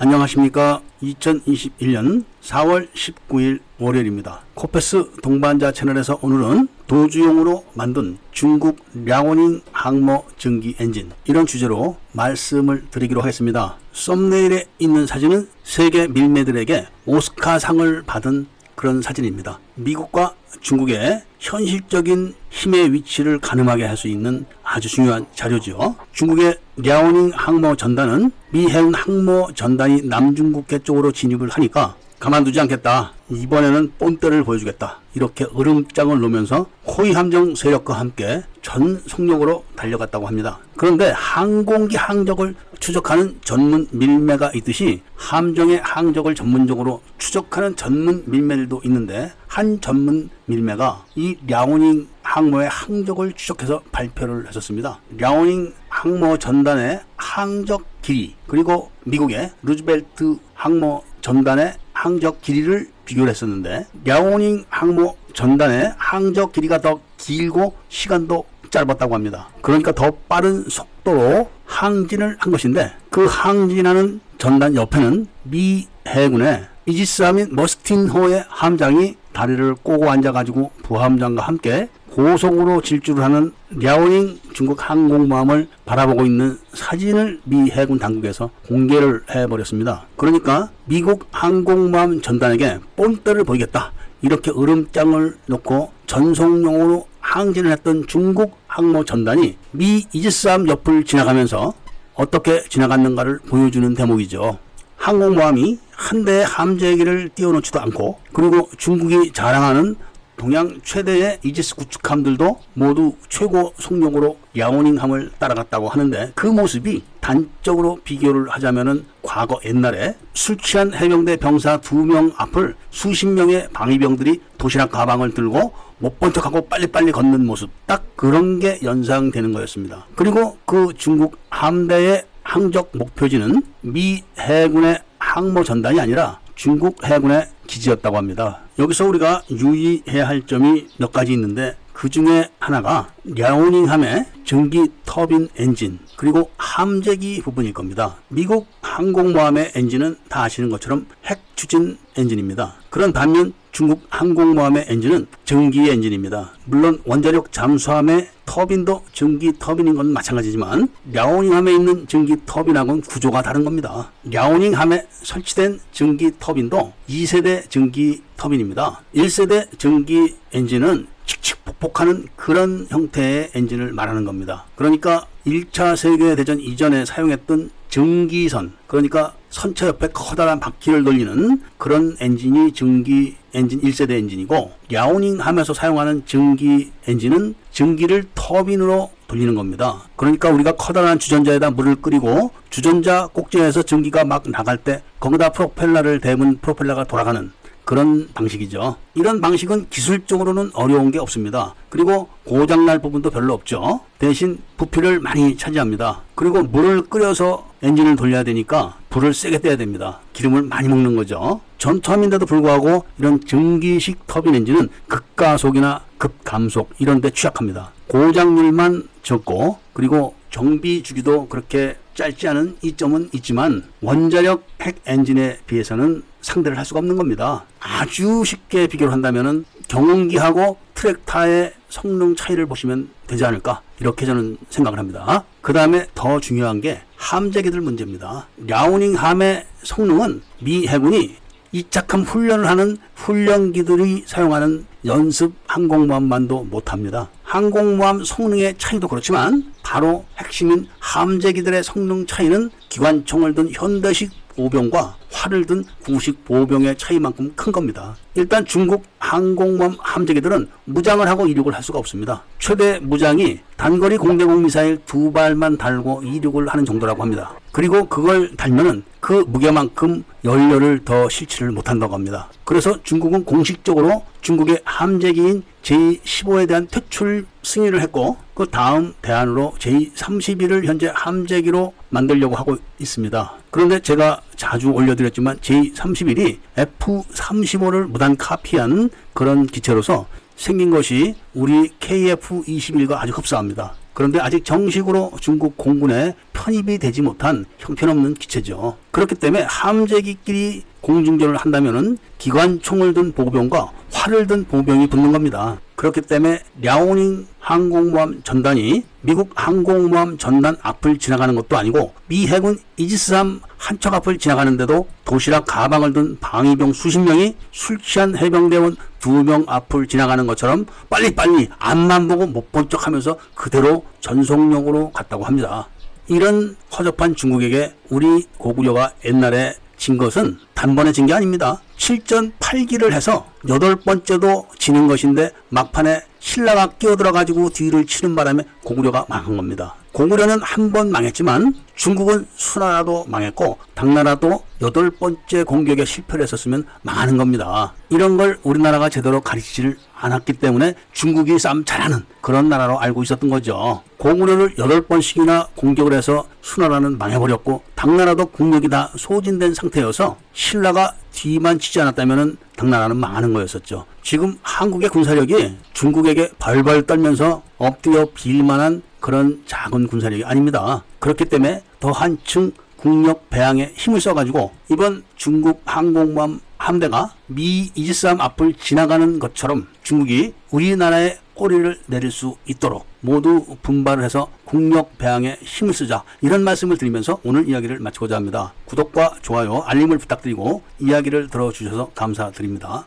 안녕하십니까. 2021년 4월 19일 월요일입니다. 코페스 동반자 채널에서 오늘은 도주용으로 만든 중국 랴오닝 항모 전기 엔진 이런 주제로 말씀을 드리기로 하겠습니다. 썸네일에 있는 사진은 세계 밀매들에게 오스카상을 받은 그런 사진입니다. 미국과 중국의 현실적인 힘의 위치를 가늠하게 할 수 있는 아주 중요한 자료죠. 중국의 랴오닝 항모 전단은 미 해운 항모 전단이 남중국해 쪽으로 진입을 하니까 가만두지 않겠다. 이번에는 본때를 보여주겠다. 이렇게 으름장을 놓으면서 호위 함정 세력과 함께 전 속력으로 달려갔다고 합니다. 그런데 항공기 항적을 추적하는 전문 밀매가 있듯이 함정의 항적을 전문적으로 추적하는 전문 밀매들도 있는데 한 전문 밀매가 이 랴오닝 항모의 항적을 추적해서 발표를 했었습니다. 랴오닝 항모 전단의 항적 길이 그리고 미국의 루즈벨트 항모 전단의 항적 길이를 비교를 했었는데 랴오닝 항모 전단의 항적 길이가 더 길고 시간도 짧았다고 합니다. 그러니까 더 빠른 속도로 항진을 한 것인데 그 항진하는 전단 옆에는 미 해군의 이지스함인 머스틴호의 함장이 다리를 꼬고 앉아가지고 부함장과 함께 고속으로 질주를 하는 랴오닝 중국 항공모함을 바라보고 있는 사진을 미 해군 당국에서 공개를 해버렸습니다. 그러니까 미국 항공모함 전단에게 본때를 보이겠다. 이렇게 으름장을 놓고 전속용으로 항진을 했던 중국 항모 전단이 미 이지스함 옆을 지나가면서 어떻게 지나갔는가를 보여주는 대목이죠. 항공모함이 한 대의 함재기를 띄워놓지도 않고 그리고 중국이 자랑하는 동양 최대의 이지스 구축함들도 모두 최고 속력으로 야오닝함을 따라갔다고 하는데 그 모습이 단적으로 비교를 하자면은 과거 옛날에 술 취한 해병대 병사 두 명 앞을 수십 명의 방위병들이 도시락 가방을 들고 못 본 척하고 빨리빨리 걷는 모습 딱 그런 게 연상되는 거였습니다. 그리고 그 중국 함대의 항적 목표지는 미 해군의 항모 전단이 아니라 중국 해군의 기지였다고 합니다. 여기서 우리가 유의해야 할 점이 몇 가지 있는데 그 중에 하나가 랴오닝함의 전기 터빈 엔진 그리고 함재기 부분일 겁니다. 미국 항공모함의 엔진은 다 아시는 것처럼 핵 추진 엔진입니다. 그런 반면 중국 항공모함의 엔진은 증기 엔진입니다. 물론 원자력 잠수함의 터빈도 증기 터빈인 건 마찬가지지만 랴오닝함에 있는 증기 터빈하고는 구조가 다른 겁니다. 랴오닝함에 설치된 증기 터빈도 2세대 증기 터빈입니다. 1세대 증기 엔진은 칙칙 폭폭하는 그런 형태의 엔진을 말하는 겁니다. 그러니까 1차 세계대전 이전에 사용했던 증기선, 그러니까 선체 옆에 커다란 바퀴를 돌리는 그런 엔진이 증기 엔진 1세대 엔진이고 랴오닝함에서 사용하는 증기 엔진은 증기를 터빈으로 돌리는 겁니다. 그러니까 우리가 커다란 주전자에다 물을 끓이고 주전자 꼭지에서 전기가 막 나갈 때 거기다 프로펠러를 대면 프로펠러가 돌아가는 그런 방식이죠. 이런 방식은 기술적으로는 어려운 게 없습니다. 그리고 고장날 부분도 별로 없죠. 대신 부피를 많이 차지합니다. 그리고 물을 끓여서 엔진을 돌려야 되니까 불을 세게 떼야 됩니다. 기름을 많이 먹는 거죠. 전투함인데도 불구하고 이런 전기식 터빈 엔진은 극가속이나 급감속 이런 데 취약합니다. 고장률만 적고 그리고 정비 주기도 그렇게 짧지 않은 이점은 있지만 원자력 핵 엔진에 비해서는 상대를 할 수가 없는 겁니다. 아주 쉽게 비교를 한다면은 경운기하고 트랙타의 성능 차이를 보시면 되지 않을까 이렇게 저는 생각을 합니다. 그 다음에 더 중요한 게 함재기들 문제입니다. 랴오닝 함의 성능은 미 해군이 이착함 훈련을 하는 훈련기들이 사용하는 연습 항공모함만도 못합니다. 항공모함 성능의 차이도 그렇지만 바로 핵심인 함재기들의 성능 차이는 기관총을 든 현대식 보병과 활을 든 구식 보병의 차이만큼 큰 겁니다. 일단 중국 항공모함 함재기들은 무장을 하고 이륙을 할 수가 없습니다. 최대 무장이 단거리 공대공 미사일 두 발만 달고 이륙을 하는 정도라고 합니다. 그리고 그걸 달면은 그 무게만큼 연료를 더 실지를 못한다고 합니다. 그래서 중국은 공식적으로 중국의 함재기인 제15에 대한 퇴출 승인을 했고 그 다음 대안으로 제31을 현재 함재기로 만들려고 하고 있습니다. 그런데 제가 자주 올려드렸지만 제31이 F35를 무단 카피한 그런 기체로서 생긴 것이 우리 KF21과 아주 흡사합니다. 그런데 아직 정식으로 중국 공군에 편입이 되지 못한 형편없는 기체죠. 그렇기 때문에 함재기끼리 공중전을 한다면은 기관총을 든 보병과 활을 든 보병이 붙는 겁니다. 그렇기 때문에 랴오닝 항공모함 전단이 미국 항공모함 전단 앞을 지나가는 것도 아니고 미 해군 이지스함 한척 앞을 지나가는데도 도시락 가방을 든 방위병 수십 명이 술 취한 해병대원 두 명 앞을 지나가는 것처럼 빨리빨리 앞만 보고 못 본 척 하면서 그대로 전속력으로 갔다고 합니다. 이런 허접한 중국에게 우리 고구려가 옛날에 진 것은 단번에 진 게 아닙니다. 7전 8기를 해서 여덟 번째도 지는 것인데 막판에 신라가 끼어들어 가지고 뒤를 치는 바람에 고구려가 망한 겁니다. 고구려는 한 번 망했지만 중국은 수나라도 망했고 당나라도 여덟 번째 공격에 실패를 했었으면 망하는 겁니다. 이런 걸 우리나라가 제대로 가르치지를 않았기 때문에 중국이 싸움 잘하는 그런 나라로 알고 있었던 거죠. 고구려를 여덟 번씩이나 공격을 해서 수나라는 망해버렸고 당나라도 국력이 다 소진된 상태여서 신라가 뒤만 치지 않았다면 당나라는 망하는 거였었죠. 지금 한국의 군사력이 중국에게 벌벌 떨면서 엎드려 빌만한 그런 작은 군사력이 아닙니다. 그렇기 때문에 더 한층 국력 배양에 힘을 써가지고 이번 중국 항공모함 함대가 미 이지스함 앞을 지나가는 것처럼 중국이 우리나라의 꼬리를 내릴 수 있도록 모두 분발을 해서 국력 배양에 힘을 쓰자 이런 말씀을 드리면서 오늘 이야기를 마치고자 합니다. 구독과 좋아요, 알림을 부탁드리고 이야기를 들어주셔서 감사드립니다.